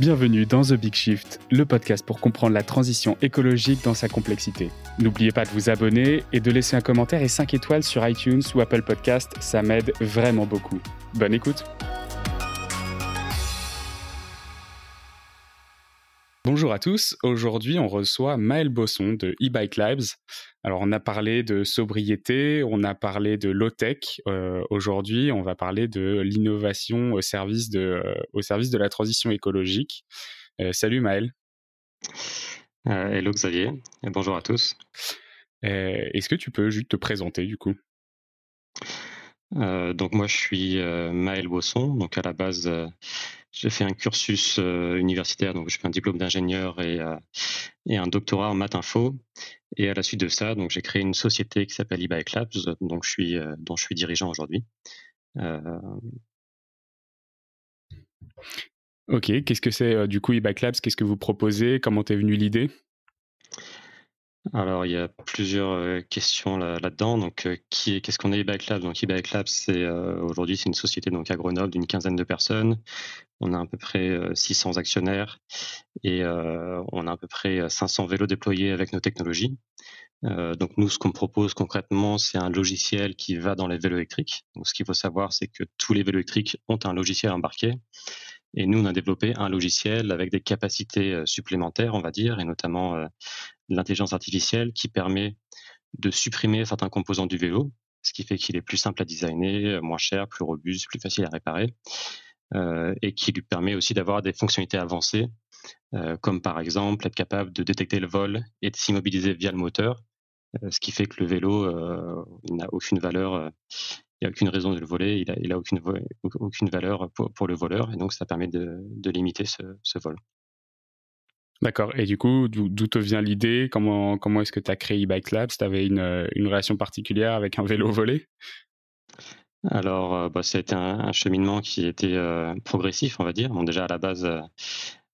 Bienvenue dans The Big Shift, le podcast pour comprendre la transition écologique dans sa complexité. N'oubliez pas de vous abonner et de laisser un commentaire et 5 étoiles sur iTunes ou Apple Podcast, ça m'aide vraiment beaucoup. Bonne écoute Bonjour à tous, aujourd'hui on reçoit Maël Bosson de e-Bike Labs. Alors on a parlé de sobriété, on a parlé de low-tech, euh, aujourd'hui on va parler de l'innovation au, service de, euh, au service de la transition écologique. Euh, salut Maël. hello Xavier, et bonjour à tous. Est-ce que tu peux juste te présenter du coup? Donc moi je suis Maël Bosson, donc à la base j'ai fait un cursus euh, universitaire, donc je fais un diplôme d'ingénieur et, euh, et, un doctorat en maths info. Et à la suite de ça, donc j'ai créé une société qui s'appelle eBike Labs, donc je suis, euh, dont je suis dirigeant aujourd'hui. Ok, qu'est-ce que c'est du coup eBike Labs Qu'est-ce que vous proposez? Comment t'es venue l'idée? Alors, il y a plusieurs euh, questions là-dedans. donc, euh, qui qu'est-ce qu'on est eBike Labs Donc, eBike Labs, c'est euh, aujourd'hui c'est une société donc à Grenoble d'une quinzaine de personnes. On a à peu près 600 actionnaires et on a à peu près 500 vélos déployés avec nos technologies. donc, nous, ce qu'on propose concrètement, c'est un logiciel qui va dans les vélos électriques. Donc, ce qu'il faut savoir, c'est que tous les vélos électriques ont un logiciel embarqué. Et nous, on a développé un logiciel avec des capacités supplémentaires, on va dire, et notamment l'intelligence artificielle qui permet de supprimer certains composants du vélo, ce qui fait qu'il est plus simple à designer, moins cher, plus robuste, plus facile à réparer, euh, et qui lui permet aussi d'avoir des fonctionnalités avancées, euh, comme par exemple être capable de détecter le vol et de s'immobiliser via le moteur, euh, ce qui fait que le vélo n'a aucune valeur, il n'y a aucune raison de le voler, il n'a aucune valeur pour, le voleur, et donc ça permet de, limiter ce vol. D'accord. Et du coup, d'où te vient l'idée? Comment, est-ce que tu as créé e-Bike Labs? Tu avais une, euh, une, relation particulière avec un vélo volé? Alors, euh, bah, un, cheminement qui était euh, progressif, on va dire. Déjà, à la base,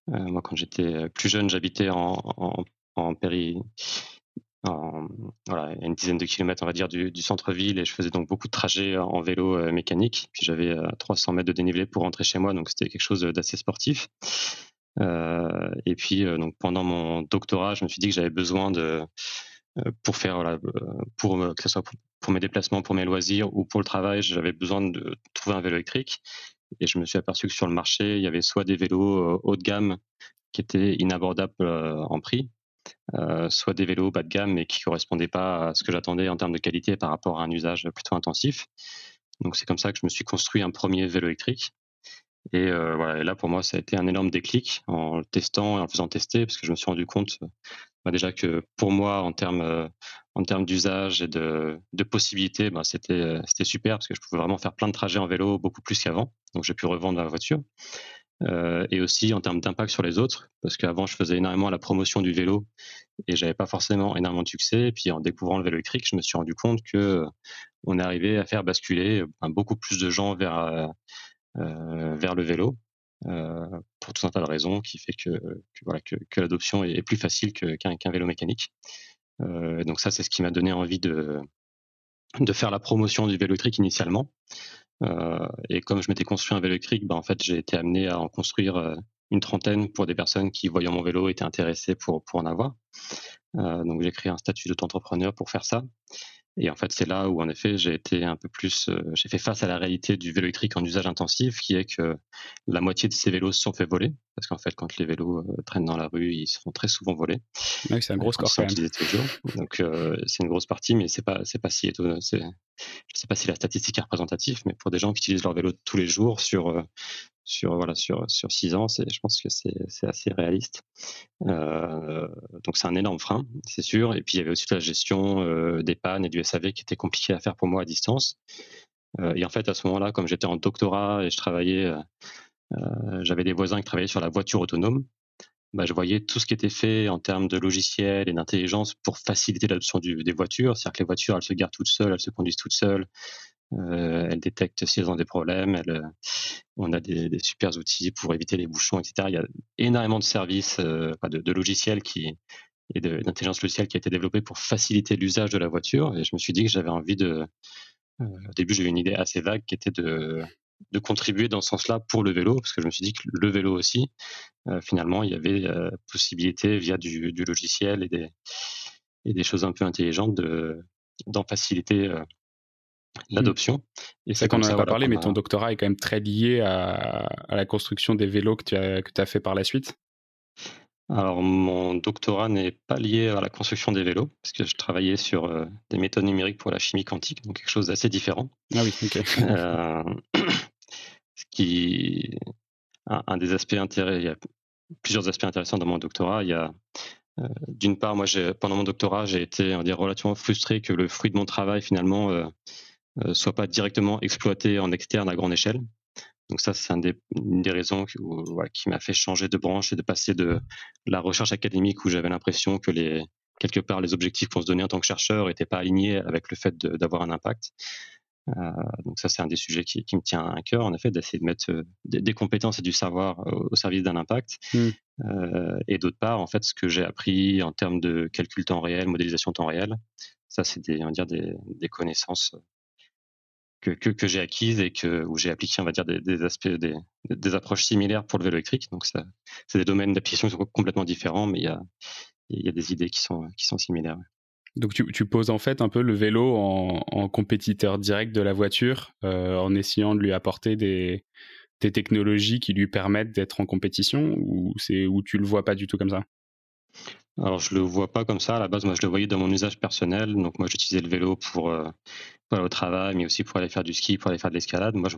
moi, quand j'étais plus jeune, j'habitais en, péri... En, voilà, une dizaine de kilomètres, on va dire, du, du centre-ville, et je faisais donc beaucoup de trajets en vélo mécanique. Puis j'avais 300 mètres de dénivelé pour rentrer chez moi, donc c'était quelque chose d'assez sportif. Euh, et puis, euh, donc pendant mon doctorat, je me suis dit que j'avais besoin de euh, pour faire voilà, pour que ce soit pour, mes déplacements, pour mes loisirs ou pour le travail, j'avais besoin de trouver un vélo électrique. Et je me suis aperçu que sur le marché, il y avait soit des vélos haut de gamme qui étaient inabordables en prix, euh, soit des vélos bas de gamme mais qui correspondaient pas à ce que j'attendais en termes de qualité par rapport à un usage plutôt intensif. Donc c'est comme ça que je me suis construit un premier vélo électrique. Et euh, voilà, là pour moi ça a été un énorme déclic en le testant et en faisant tester parce que je me suis rendu compte bah, déjà que pour moi en termes euh, en termes d'usage et de, de possibilités, bah, c'était euh, c'était super parce que je pouvais vraiment faire plein de trajets en vélo beaucoup plus qu'avant. Donc j'ai pu revendre la voiture. Euh, et aussi en termes d'impact sur les autres, parce qu'avant je faisais énormément la promotion du vélo et j'avais pas forcément énormément de succès. Puis en découvrant le vélo électrique, je me suis rendu compte que on arrivé à faire basculer beaucoup plus de gens vers euh, vers le vélo. Euh, pour tout un tas de raisons qui fait que, voilà que, l'adoption est, plus facile qu'un vélo mécanique. Euh, donc ça c'est ce qui m'a donné envie de de faire la promotion du vélo électrique initialement. et comme je m'étais construit un vélo électrique, ben, en fait, j'ai été amené à en construire une trentaine pour des personnes qui, voyant mon vélo, étaient intéressées pour, pour en avoir. donc, j'ai créé un statut d'auto-entrepreneur pour faire ça. Et en fait, c'est là où, en effet, j'ai été un peu plus, euh, j'ai fait face à la réalité du vélo électrique en usage intensif, qui est que la moitié de ces vélos se sont fait voler, parce qu'en fait, quand les vélos euh, traînent dans la rue, ils se font très souvent voler. Oui, c'est un gros score quand même. Donc, euh, c'est une grosse partie, mais c'est pas, c'est pas si étonnant. Je sais pas si la statistique est représentative, mais pour des gens qui utilisent leur vélo tous les jours sur sur voilà sur sur six ans, je pense que c'est assez réaliste. Euh, donc c'est un énorme frein, c'est sûr. Et puis il y avait aussi la gestion euh, des pannes et du SAV qui était compliqué à faire pour moi à distance. Euh, et en fait à ce moment-là, comme j'étais en doctorat et je travaillais, j'avais des voisins qui travaillaient sur la voiture autonome. Bah, je voyais tout ce qui était fait en termes de logiciel et d'intelligence pour faciliter l'adoption des voitures. C'est-à-dire que les voitures, elles se garent toutes seules, elles se conduisent toutes seules, euh, elle détecte si elles ont des problèmes. Euh, on a des, des, super outils pour éviter les bouchons, etc. Il y a énormément de services, euh, de, logiciels et d'intelligence logicielle qui a été développé pour faciliter l'usage de la voiture. Et je me suis dit que j'avais envie de. au début, j'ai eu une idée assez vague qui était de contribuer dans ce sens-là pour le vélo, parce que je me suis dit que le vélo aussi, finalement, il y avait possibilité via du, logiciel et des, choses un peu intelligentes de d'en faciliter mmh. l'adoption. Et c'est qu'on n'en a pas parlé, mais ton doctorat est quand même très lié à, à la construction des vélos que tu as, que tu as fait par la suite. Alors, mon doctorat n'est pas lié à la construction des vélos, parce que je travaillais sur euh, des méthodes numériques pour la chimie quantique, donc quelque chose d'assez différent. Ah oui, ok. Euh, ce qui, un, des aspects intéressants, il y a plusieurs aspects intéressants dans mon doctorat. Il y a, euh, d'une part, moi, pendant mon doctorat, j'ai été, on dire, relativement frustré que le fruit de mon travail, finalement, soit pas directement exploité en externe à grande échelle. Donc ça, c'est une des raisons qui m'a fait changer de branche et de passer de la recherche académique où j'avais l'impression que les quelque part les objectifs qu'on se donnait en tant que chercheur n'étaient pas alignés avec le fait d'avoir un impact. Euh, donc ça, c'est un des sujets qui, me tient à cœur, en effet, d'essayer de mettre euh, des, compétences et du savoir au, service d'un impact. Mmh. Euh, et d'autre part, en fait, ce que j'ai appris en termes de calcul temps réel, modélisation temps réel, ça, c'est des, on va dire des, des connaissances que, j'ai acquises et que, où j'ai appliqué, on va dire, des, aspects, des, approches similaires pour le vélo électrique. Donc, c'est des domaines d'application qui sont complètement différents, mais il y a, il y a des idées qui sont, qui sont similaires. Donc, tu, poses en fait un peu le vélo en, en compétiteur direct de la voiture, euh, en essayant de lui apporter des, des technologies qui lui permettent d'être en compétition, ou c'est où tu le vois pas du tout comme ça? Alors, je le vois pas comme ça. À la base, moi, je le voyais dans mon usage personnel. Donc, moi, j'utilisais le vélo pour, euh, pour, aller au travail, mais aussi pour aller faire du ski, pour aller faire de l'escalade. Moi,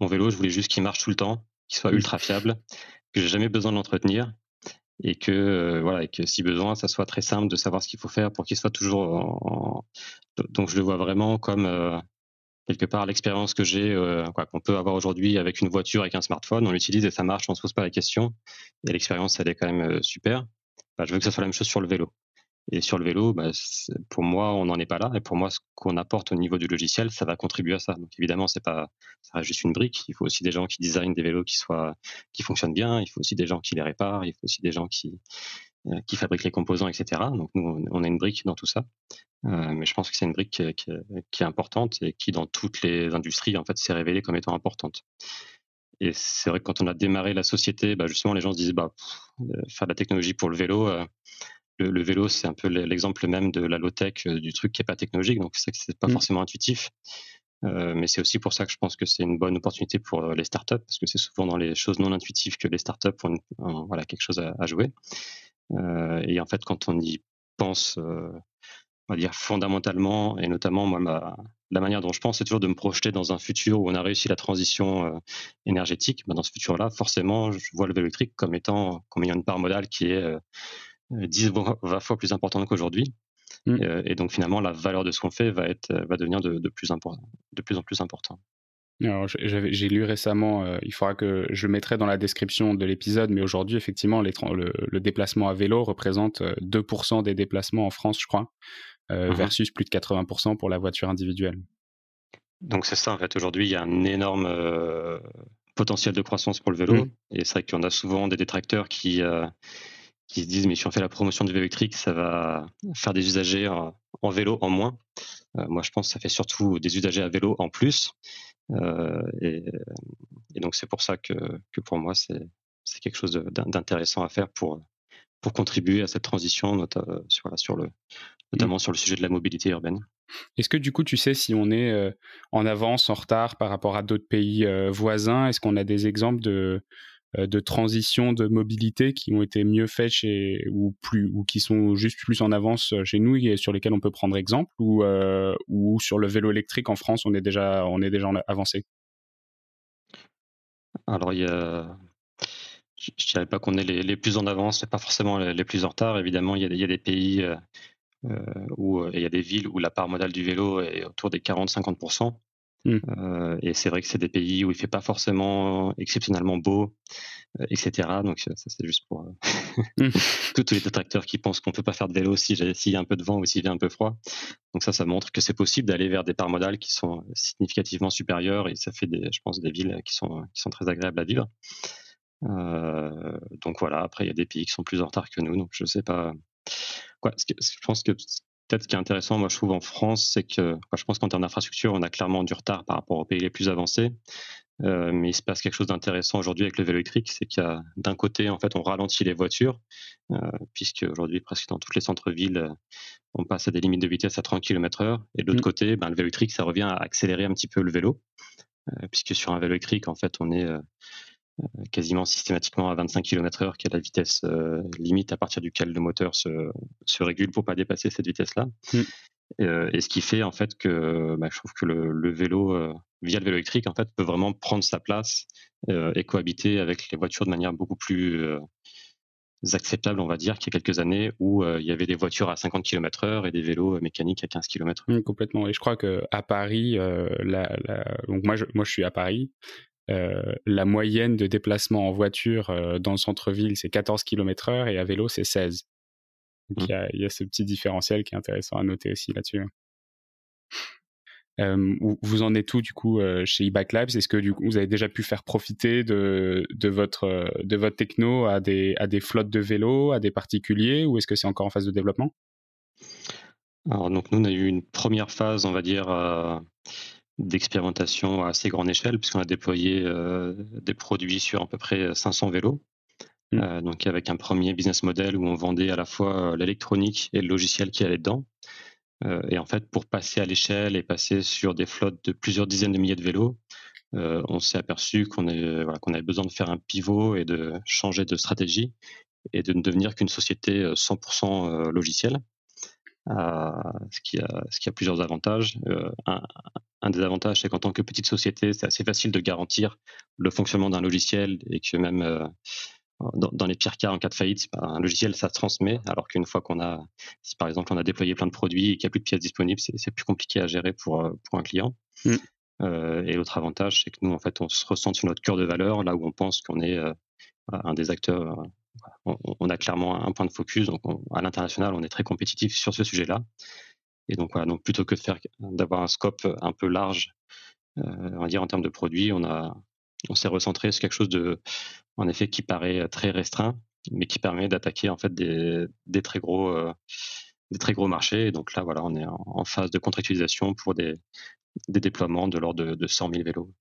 mon vélo, je voulais juste qu'il marche tout le temps, qu'il soit ultra fiable, que j'ai jamais besoin de l'entretenir et que euh, voilà, et que si besoin, ça soit très simple de savoir ce qu'il faut faire pour qu'il soit toujours en... Donc, je le vois vraiment comme euh, quelque part l'expérience que j'ai, quoi, qu'on peut avoir aujourd'hui avec une voiture, avec un smartphone. On l'utilise et ça marche, on se pose pas la question. Et l'expérience, elle est quand même super. Bah, je veux que ce soit la même chose sur le vélo. Et sur le vélo, bah, pour moi, on n'en est pas là. Et pour moi, ce qu'on apporte au niveau du logiciel, ça va contribuer à ça. Donc évidemment, c'est pas, ça reste juste une brique. Il faut aussi des gens qui designent des vélos qui soient, qui fonctionnent bien. Il faut aussi des gens qui les réparent. Il faut aussi des gens qui, euh, qui fabriquent les composants, etc. Donc nous, on a une brique dans tout ça. Euh, mais je pense que c'est une brique qui, qui, qui, est importante et qui, dans toutes les industries, en fait, s'est révélée comme étant importante. Et c'est vrai que quand on a démarré la société, bah justement, les gens se disent, bah, euh, faire de la technologie pour le vélo, euh, le, vélo, c'est un peu l'exemple même de la low-tech, euh, du truc qui n'est pas technologique, donc c'est c'est pas mmh. forcément intuitif. Euh, mais c'est aussi pour ça que je pense que c'est une bonne opportunité pour les startups, parce que c'est souvent dans les choses non intuitives que les startups ont, voilà, quelque chose à, à jouer. Et en fait, quand on y pense, on va dire fondamentalement, et notamment moi, ma, la manière dont je pense, c'est toujours de me projeter dans un futur où on a réussi la transition euh, énergétique. Ben, dans ce futur-là, forcément, je vois le vélo électrique comme étant comme ayant une part modale qui est euh, 10 20 fois plus importante qu'aujourd'hui. Mmh. Et donc finalement, la valeur de ce qu'on fait va être va devenir de, de, plus de plus en plus important. Alors, j'ai lu récemment, euh, il faudra que je mettrai dans la description de l'épisode, mais aujourd'hui, effectivement, les, le, le, déplacement à vélo représente 2% des déplacements en France, je crois. Euh, mmh versus plus de 80% pour la voiture individuelle. Donc c'est ça en fait. Aujourd'hui, il y a un énorme euh, potentiel de croissance pour le vélo. Mmh. Et c'est vrai qu'on a souvent des détracteurs qui, euh, qui se disent mais si on fait la promotion du vélo électrique, ça va faire des usagers en, vélo en moins. moi, je pense que ça fait surtout des usagers à vélo en plus. Et, et, donc c'est pour ça que, que pour moi, c'est quelque chose d'intéressant à faire pour, pour contribuer à cette transition, sur, sur le, notamment mmh. sur le sujet de la mobilité urbaine. Est-ce que du coup, tu sais si on est euh, en avance, en retard par rapport à d'autres pays euh, voisins? Est-ce qu'on a des exemples de, euh, de transitions de mobilité qui ont été mieux faites chez, ou, plus, ou qui sont juste plus en avance chez nous et sur lesquels on peut prendre exemple ou, ou sur le vélo électrique en France, on est déjà, on est déjà avancé Alors, il y je ne dirais pas qu'on est les, les, plus en avance, mais pas forcément les, plus en retard. Évidemment, il y a, il y a des pays euh, où euh, il y a des villes où la part modale du vélo est autour des 40-50%. Mmh. Euh, et c'est vrai que c'est des pays où il fait pas forcément exceptionnellement beau, etc. Donc ça c'est juste pour mmh. tous les détracteurs qui pensent qu'on peut pas faire de vélo s'il y a un peu de vent ou s'il y a un peu froid. Donc ça, ça montre que c'est possible d'aller vers des parts modales qui sont significativement supérieures et ça fait des, je pense, des villes qui sont qui sont très agréables à vivre. Euh, donc voilà. Après, il y a des pays qui sont plus en retard que nous, donc je sais pas je pense que peut-être ce qui est intéressant, moi je trouve en France, c'est que je pense qu'en termes d'infrastructure, on a clairement du retard par rapport aux pays les plus avancés. Euh, mais il se passe quelque chose d'intéressant aujourd'hui avec le vélo électrique, c'est qu'il y a d'un côté, en fait, on ralentit les voitures, euh, puisque aujourd'hui, presque dans tous les centres-villes, on passe à des limites de vitesse à 30 km/h. Et de l'autre mmh. côté, ben, le vélo électrique, ça revient à accélérer un petit peu le vélo, euh, puisque sur un vélo électrique, en fait, on est euh, quasiment systématiquement à 25 km/h, qui est la vitesse euh, limite à partir duquel le moteur se, se régule pour pas dépasser cette vitesse-là. Mmh. Euh, et ce qui fait en fait que bah, je trouve que le, vélo, euh, via le vélo électrique, en fait, peut vraiment prendre sa place et cohabiter avec les voitures de manière beaucoup plus acceptable, on va dire, qu'il y a quelques années où il y avait des voitures à 50 km/h et des vélos mécaniques à 15 km. Mmh, complètement. Et je crois que à Paris, la, donc moi, je, moi, je suis à Paris. La moyenne de déplacement en voiture dans le centre-ville, c'est 14 km/h et à vélo, c'est 16. Donc mmh. il y, a, ce petit différentiel qui est intéressant à noter aussi là-dessus. vous en êtes où du coup chez eBike Labs? Est-ce que du coup vous avez déjà pu faire profiter de, de, votre, de votre techno à des, à des flottes de vélos, à des particuliers, ou est-ce que c'est encore en phase de développement? Alors donc nous on a eu une première phase, on va dire, d'expérimentation à assez grande échelle, puisqu'on a déployé des produits sur à peu près 500 vélos. Mmh. Euh, donc avec un premier business model où on vendait à la fois euh, l'électronique et le logiciel qui allait dedans. Euh, et en fait, pour passer à l'échelle et passer sur des flottes de plusieurs dizaines de milliers de vélos, on s'est aperçu qu'on avait besoin de faire un pivot et de changer de stratégie et de ne devenir qu'une société 100% logicielle. Ce, qui a, ce qui a plusieurs avantages. un, un, des avantages, c'est qu'en tant que petite société, c'est assez facile de garantir le fonctionnement d'un logiciel et que même dans, les pires cas, en cas de faillite, un logiciel, ça se transmet, alors qu'une fois qu'on a, si par exemple on a déployé plein de produits et qu'il n'y a plus de pièces disponibles, c'est plus compliqué à gérer pour, euh, pour un client. Mm. Euh, et l'autre avantage, c'est que nous, en fait, on se ressent sur notre cœur de valeur, là où on pense qu'on est euh, un des acteurs. On, a clairement un point de focus. Donc, à l'international, on est très compétitif sur ce sujet-là. Et donc, plutôt que d'avoir un scope un peu large, on va dire en termes de produits, on s'est recentré sur quelque chose de, en effet, qui paraît euh, très restreint, mais qui permet d'attaquer en fait des, très gros, euh, des très gros marchés. Et donc là, voilà, on est en, phase de contractualisation pour des, des déploiements de l'ordre de, de 100 000 vélos.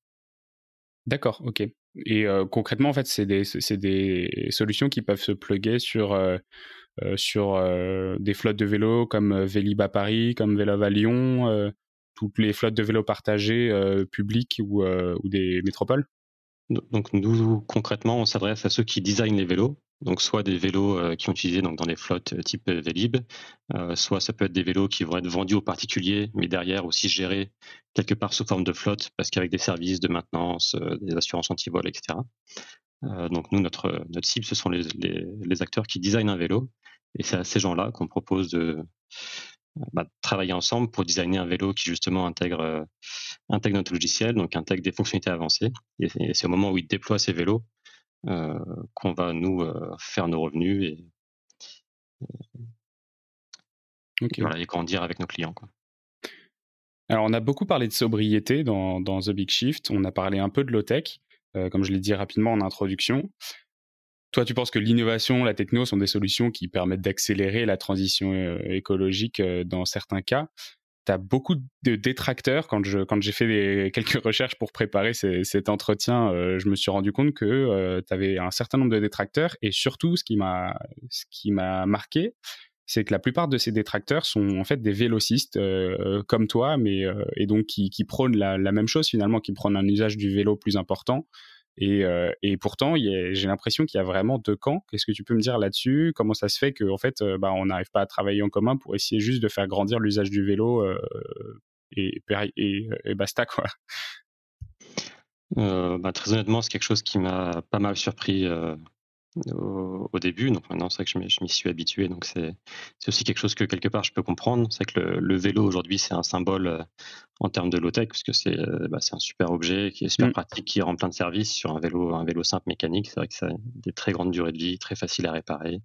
D'accord, ok. Et euh, concrètement, en fait, c'est des, des, solutions qui peuvent se plugger sur, sur des flottes de vélos comme Vélib à Paris, comme Vélov Lyon, toutes les flottes de vélos partagées publiques ou, ou des métropoles? Donc nous, concrètement, on s'adresse à ceux qui designent les vélos, donc soit des vélos euh, qui sont utilisés donc, dans des flottes euh, type Vélib, euh, soit ça peut être des vélos qui vont être vendus aux particuliers, mais derrière aussi gérés quelque part sous forme de flotte, parce qu'avec des services de maintenance, des assurances anti-vol, etc. donc nous, notre, notre cible, ce sont les, les acteurs qui designent un vélo, et c'est à ces gens-là qu'on propose de, bah, travailler ensemble pour designer un vélo qui justement intègre, intègre notre logiciel, donc intègre des fonctionnalités avancées. Et, c'est au moment où il déploie ces vélos qu'on va nous euh, faire nos revenus et, et, grandir avec nos clients. Quoi. Alors on a beaucoup parlé de sobriété dans, dans The Big Shift, on a parlé un peu de low-tech, comme je l'ai dit rapidement en introduction. Toi, tu penses que l'innovation, la techno sont des solutions qui permettent d'accélérer la transition euh, écologique euh, dans certains cas. As beaucoup de détracteurs. Quand quand j'ai fait quelques recherches pour préparer cet entretien, euh, je me suis rendu compte que tu avais un certain nombre de détracteurs. Et surtout, ce qui m'a ce marqué, c'est que la plupart de ces détracteurs sont en fait des vélocistes comme toi, mais et donc qui, qui prônent la, la, même chose finalement, qui prônent un usage du vélo plus important et, euh, et pourtant, j'ai l'impression qu'il y a vraiment deux camps. Qu'est-ce que tu peux me dire là-dessus? Comment ça se fait qu'en en fait, euh, bah, on n'arrive pas à travailler en commun pour essayer juste de faire grandir l'usage du vélo euh, et, et, et, basta quoi? Bah, Très honnêtement, c'est quelque chose qui m'a pas mal surpris au, début. Donc maintenant, c'est vrai que je m'y suis habitué. Donc c'est aussi quelque chose que quelque part je peux comprendre. C'est que le, vélo aujourd'hui, c'est un symbole euh, en termes de low-tech, parce que c'est euh, bah, un super objet qui est super mm. pratique, qui rend plein de services sur un vélo, un vélo simple mécanique. C'est vrai que ça a des très grandes durées de vie, très facile à réparer,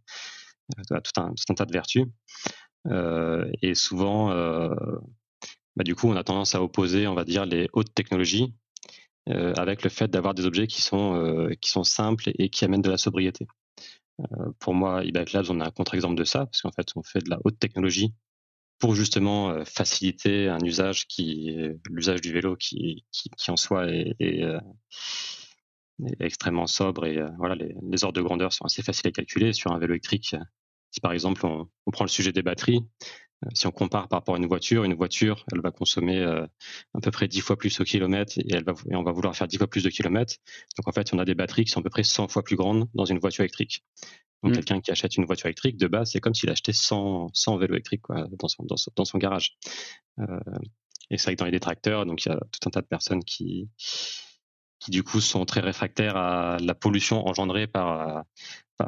euh, tout, un, tout un tas de vertus. et souvent, bah, du coup, on a tendance à opposer, on va dire, les hautes technologies euh, avec le fait d'avoir des objets qui sont, euh, qui sont simples et qui amènent de la sobriété. Euh, pour moi, eBike Labs, on a un contre-exemple de ça, parce qu'en fait, on fait de la haute technologie pour justement faciliter un usage qui, l'usage du vélo qui, qui, en soi est, extrêmement sobre et voilà, les, ordres de grandeur sont assez faciles à calculer sur un vélo électrique. Si par exemple on prend le sujet des batteries, si on compare par rapport à une voiture, une voiture, elle va consommer à peu près 10 fois plus au kilomètre et, elle va, et on va vouloir faire 10 fois plus de kilomètres. Donc en fait, on a des batteries qui sont à peu près 100 fois plus grandes dans une voiture électrique. Donc, mmh. quelqu'un qui achète une voiture électrique, de base, c'est comme s'il achetait 100, 100 vélos électriques quoi, dans, son, dans, son, dans son garage. Euh, et c'est vrai que dans les détracteurs, donc il y a tout un tas de personnes qui, qui du coup sont très réfractaires à la pollution engendrée par,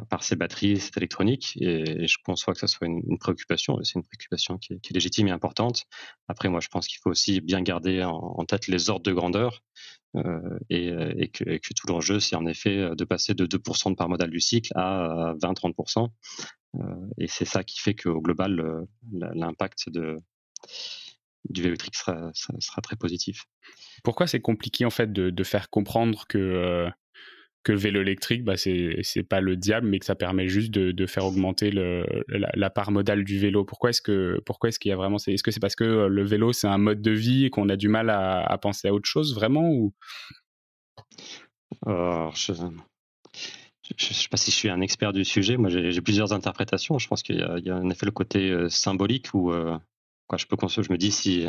par, ces batteries, cette électronique. Et, je conçois que ça soit une, préoccupation. C'est une préoccupation qui est, légitime et importante. Après, moi, je pense qu'il faut aussi bien garder en, tête les ordres de grandeur. Euh, et, que, tout l'enjeu, c'est en effet de passer de 2% de part modale du cycle à 20-30%. Euh, et c'est ça qui fait qu'au global, l'impact du vélo électrique sera, très positif. Pourquoi c'est compliqué en fait de, faire comprendre que euh, que le vélo électrique, bah, c'est pas le diable, mais que ça permet juste de, de faire augmenter le, la, part modale du vélo. Pourquoi est-ce que est-ce qu'il y a vraiment Est-ce que c'est parce que euh, le vélo c'est un mode de vie et qu'on a du mal à, penser à autre chose vraiment ou? Je, je, sais pas si je suis un expert du sujet. Moi, j'ai plusieurs interprétations. Je pense qu'il y, a en effet le côté euh, symbolique où euh, quoi, je peux je me dis si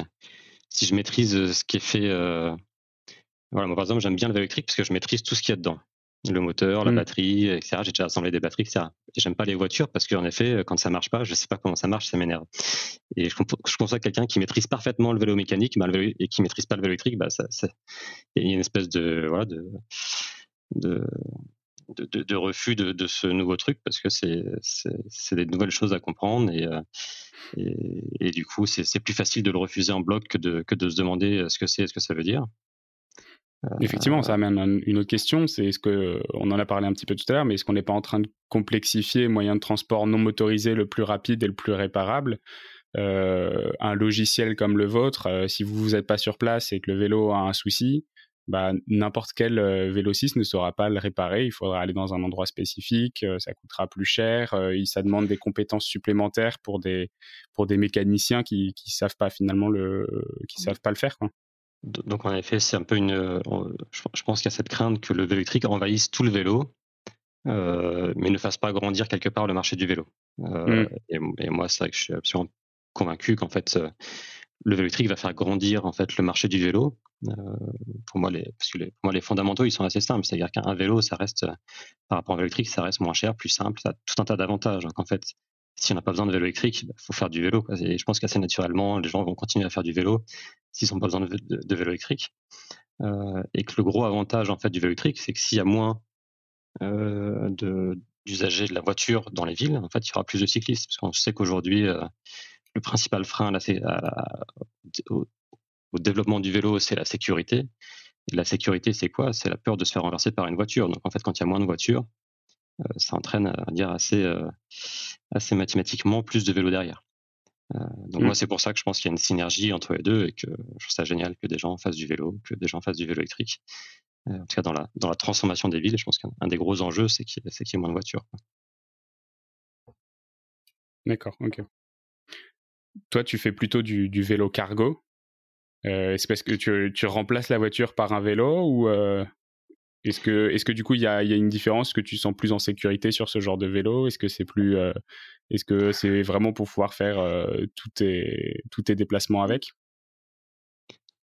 si je maîtrise ce qui est fait. voilà, moi par exemple, j'aime bien le vélo électrique parce que je maîtrise tout ce qu'il y a dedans le moteur, la mmh. batterie, etc. J'ai déjà assemblé des batteries, etc. Et j'aime pas les voitures parce qu'en effet, quand ça marche pas, je sais pas comment ça marche, ça m'énerve. Et je, je à quelqu'un qui maîtrise parfaitement le vélo mécanique bah, et qui maîtrise pas le vélo électrique, bah, ça, il y a une espèce de, voilà, de, de, de, refus de, ce nouveau truc parce que c'est, des nouvelles choses à comprendre et, euh, et, et du coup, c'est, plus facile de le refuser en bloc que de, que de se demander ce que c'est, ce que ça veut dire. Effectivement, ça amène une autre question, c'est est-ce que, on en a parlé un petit peu tout à l'heure, mais est-ce qu'on n'est pas en train de complexifier moyen de transport non motorisé le plus rapide et le plus réparable? Euh, Un logiciel comme le vôtre, euh, si vous n'êtes pas sur place et que le vélo a un souci, bah, n'importe quel euh, vélociste ne saura pas le réparer. Il faudra aller dans un endroit spécifique, ça coûtera plus cher, ça demande des compétences supplémentaires pour des, pour des mécaniciens qui ne savent pas finalement le, qui savent pas le faire. Quoi. Donc en effet, c'est un peu une. Euh, je pense qu'il y a cette crainte que le vélo électrique envahisse tout le vélo, euh, mais ne fasse pas grandir quelque part le marché du vélo. Euh, mm. et, moi, c'est vrai que je suis absolument convaincu qu'en fait, le vélo électrique va faire grandir en fait le marché du vélo. pour moi, les, parce que les, pour moi, les fondamentaux, ils sont assez simples. C'est-à-dire qu'un vélo, ça reste, par rapport au vélo électrique, ça reste moins cher, plus simple, ça a tout un tas d'avantages. Donc en fait, si on n'a pas besoin de vélo électrique, il faut faire du vélo. Et je pense qu'assez naturellement, les gens vont continuer à faire du vélo s'ils n'ont pas besoin de, vélo électrique. Euh, et que le gros avantage en fait du vélo électrique, c'est que s'il y a moins euh, d'usagers de, la voiture dans les villes, en fait, il y aura plus de cyclistes. Parce qu'on sait qu'aujourd'hui, euh, le principal frein au, développement du vélo, c'est la sécurité. Et la sécurité, c'est quoi? C'est la peur de se faire renverser par une voiture. Donc en fait, quand il y a moins de voitures, euh, ça entraîne à dire assez, assez mathématiquement plus de vélos derrière. Euh, donc mmh. moi c'est pour ça que je pense qu'il y a une synergie entre les deux et que je trouve ça génial que des gens fassent du vélo, que des gens fassent du vélo électrique. en tout cas dans la, dans la transformation des villes, je pense qu'un des gros enjeux c'est qu'il y, ait moins de voitures. D'accord, ok. Toi tu fais plutôt du, du vélo cargo. Euh, c'est parce que tu, tu, remplaces la voiture par un vélo ou, est-ce que, est-ce que du coup, il y a, y a, une différence? Que tu sens plus en sécurité sur ce genre de vélo? Est-ce que c'est plus, euh, est-ce que c'est vraiment pour pouvoir faire euh, tous tes, déplacements avec?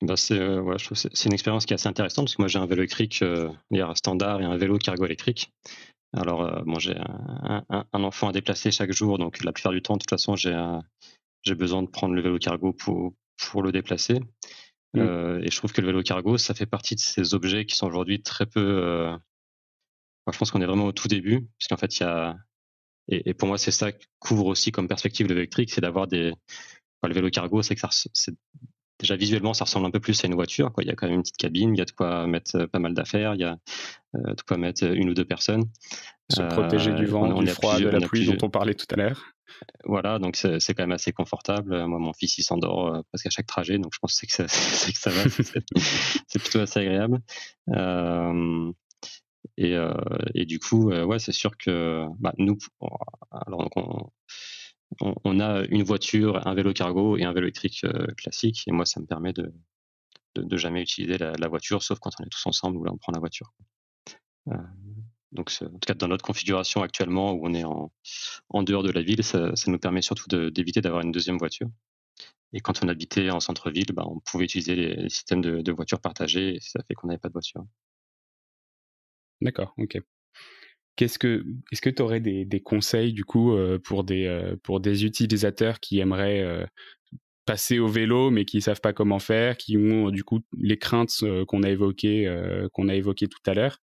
Bah c'est, euh, une expérience qui est assez intéressante parce que moi j'ai un vélo électrique standard et un vélo cargo électrique. Alors bon, j'ai un, enfant à déplacer chaque jour, donc la plupart du temps, de toute façon, j'ai, besoin de prendre le vélo cargo pour le déplacer. Mmh. Euh, et je trouve que le vélo cargo, ça fait partie de ces objets qui sont aujourd'hui très peu. Euh... Je pense qu'on est vraiment au tout début, puisqu'en fait, il y a. Et, pour moi, c'est ça qui couvre aussi comme perspective le vélo électrique, c'est d'avoir des. Le vélo cargo, c'est que ça, déjà visuellement, ça ressemble un peu plus à une voiture. Quoi. Il y a quand même une petite cabine, il y a de quoi mettre euh, pas mal d'affaires, il y a euh, de quoi mettre une ou deux personnes. Se protéger du vent, du froid, de la pluie dont on parlait tout à l'heure. Voilà, donc c'est quand même assez confortable. Moi, mon fils, il s'endort euh, presque à chaque trajet, donc je pense que, ça, que ça va. c'est plutôt assez agréable. Euh, et, euh, et, du coup, ouais, c'est sûr que bah, nous, alors donc on, a une voiture, un vélo cargo et un vélo électrique classique. Et moi, ça me permet de, de, jamais utiliser la, voiture, sauf quand on est tous ensemble ou là on prend la voiture. donc, en tout cas, dans notre configuration actuellement, où on est en, en dehors de la ville, ça, nous permet surtout d'éviter d'avoir une deuxième voiture. Et quand on habitait en centre-ville, bah, on pouvait utiliser les, systèmes de, voitures partagées, et ça fait qu'on n'avait pas de voiture. D'accord, ok. Qu'est-ce que, est-ce que tu aurais des, conseils du coup euh, pour des euh, pour des utilisateurs qui aimeraient euh, passer au vélo mais qui savent pas comment faire, qui ont du coup les craintes qu'on a évoquées qu'on a tout à l'heure?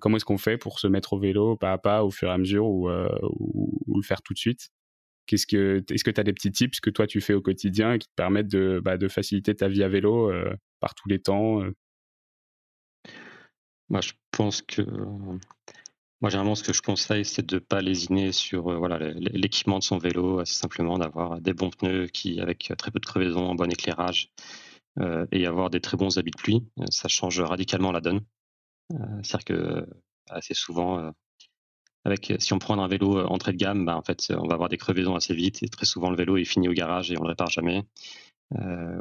comment est-ce qu'on fait pour se mettre au vélo pas à pas au fur et à mesure ou, le faire tout de suite? Qu'est-ce que, est-ce que tu as des petits tips que toi tu fais au quotidien qui te permettent de, bah, de faciliter ta vie à vélo par tous les temps Moi, je pense que moi, généralement, ce que je conseille, c'est de ne pas lésiner sur euh, voilà, l'équipement de son vélo, assez simplement d'avoir des bons pneus qui, avec très peu de crevaisons, un bon éclairage euh, et avoir des très bons habits de pluie. Euh, ça change radicalement la donne. C'est-à-dire que assez souvent, avec, si on prend un vélo entrée de gamme, bah, en fait, on va avoir des crevaisons assez vite et très souvent le vélo est fini au garage et on ne le répare jamais.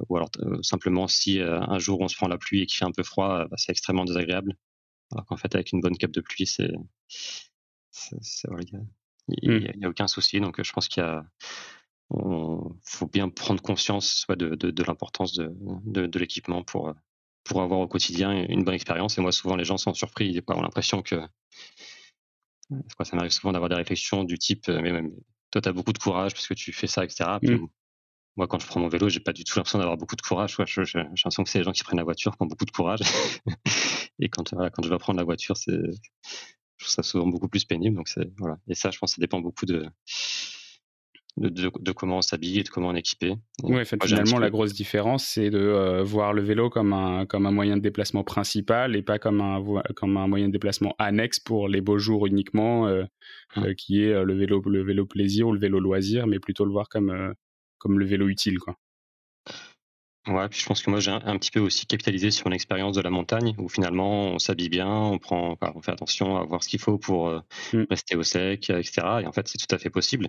ou alors simplement si un jour on se prend la pluie et qu'il fait un peu froid, bah, c'est extrêmement désagréable. Alors qu'en fait, avec une bonne cape de pluie, c'est, il n'y mmh. a, aucun souci. Donc, je pense qu'il faut bien prendre conscience de, l'importance de, l'équipement pour, pour avoir au quotidien une bonne expérience. Et moi, souvent, les gens sont surpris, ils ont l'impression que. ça m'arrive souvent d'avoir des réflexions du type mais, toi, tu as beaucoup de courage parce que tu fais ça, etc. Moi, quand je prends mon vélo, j'ai pas du tout l'impression d'avoir beaucoup de courage. J'ai l'impression que c'est les gens qui prennent la voiture qui ont beaucoup de courage. Et quand, quand je vais prendre la voiture, c'est, je trouve ça souvent beaucoup plus pénible. Donc c'est, voilà. Et ça, je pense que ça dépend beaucoup de, de, comment on s'habille et de comment on est équipé. Oui, finalement, la grosse différence, c'est de euh, voir le vélo comme un, comme un moyen de déplacement principal et pas comme un, comme un moyen de déplacement annexe pour les beaux jours uniquement, euh, hum. euh, qui est le vélo, le vélo plaisir ou le vélo loisir, mais plutôt le voir comme, comme le vélo utile. Quoi. Ouais, puis je pense que moi j'ai un, petit peu aussi capitalisé sur l'expérience de la montagne où finalement on s'habille bien, on prend, on fait attention à voir ce qu'il faut pour euh, mmh. rester au sec, etc. Et en fait c'est tout à fait possible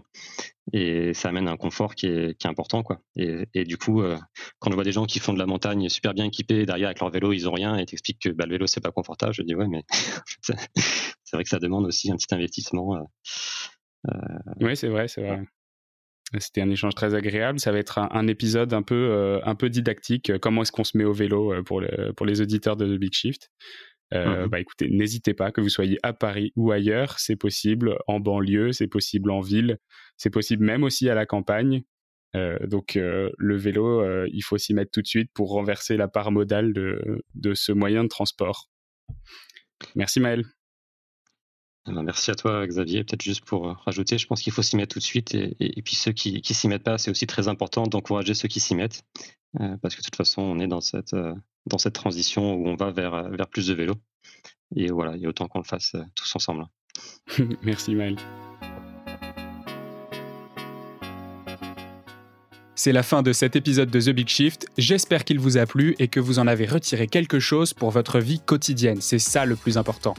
et ça amène un confort qui est, qui est important quoi. Et, et du coup euh, quand on voit des gens qui font de la montagne super bien équipés derrière avec leur vélo ils ont rien et t'expliquent que bah, le vélo c'est pas confortable, je dis ouais mais c'est vrai que ça demande aussi un petit investissement. Euh, oui c'est vrai c'est vrai. C'était un échange très agréable. Ça va être un, épisode un peu, euh, un peu didactique. Comment est-ce qu'on se met au vélo euh, pour, pour les auditeurs de The Big Shift euh, mhm. bah écoutez, n'hésitez pas, que vous soyez à Paris ou ailleurs, c'est possible en banlieue, c'est possible en ville, c'est possible même aussi à la campagne. donc le vélo, il faut s'y mettre tout de suite pour renverser la part modale de, de ce moyen de transport. Merci Maël. Eh ben, merci à toi, Xavier. Peut-être juste pour euh, rajouter, je pense qu'il faut s'y mettre tout de suite. Et, puis ceux qui ne s'y mettent pas, c'est aussi très important d'encourager ceux qui s'y mettent. Euh, parce que de toute façon, on est dans cette, euh, dans cette transition où on va vers, vers plus de vélos. Et voilà, il y a autant qu'on le fasse tous ensemble. merci, Maël. C'est la fin de cet épisode de The Big Shift. J'espère qu'il vous a plu et que vous en avez retiré quelque chose pour votre vie quotidienne. C'est ça le plus important.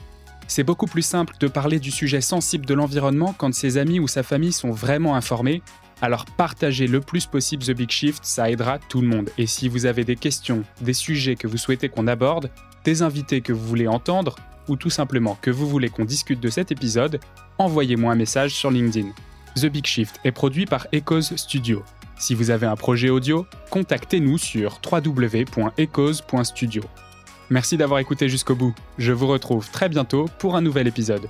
C'est beaucoup plus simple de parler du sujet sensible de l'environnement quand ses amis ou sa famille sont vraiment informés. Alors partagez le plus possible The Big Shift, ça aidera tout le monde. Et si vous avez des questions, des sujets que vous souhaitez qu'on aborde, des invités que vous voulez entendre, ou tout simplement que vous voulez qu'on discute de cet épisode, envoyez-moi un message sur LinkedIn. The Big Shift est produit par Echoes Studio. Si vous avez un projet audio, contactez-nous sur www.echoes.studio. Merci d'avoir écouté jusqu'au bout. Je vous retrouve très bientôt pour un nouvel épisode.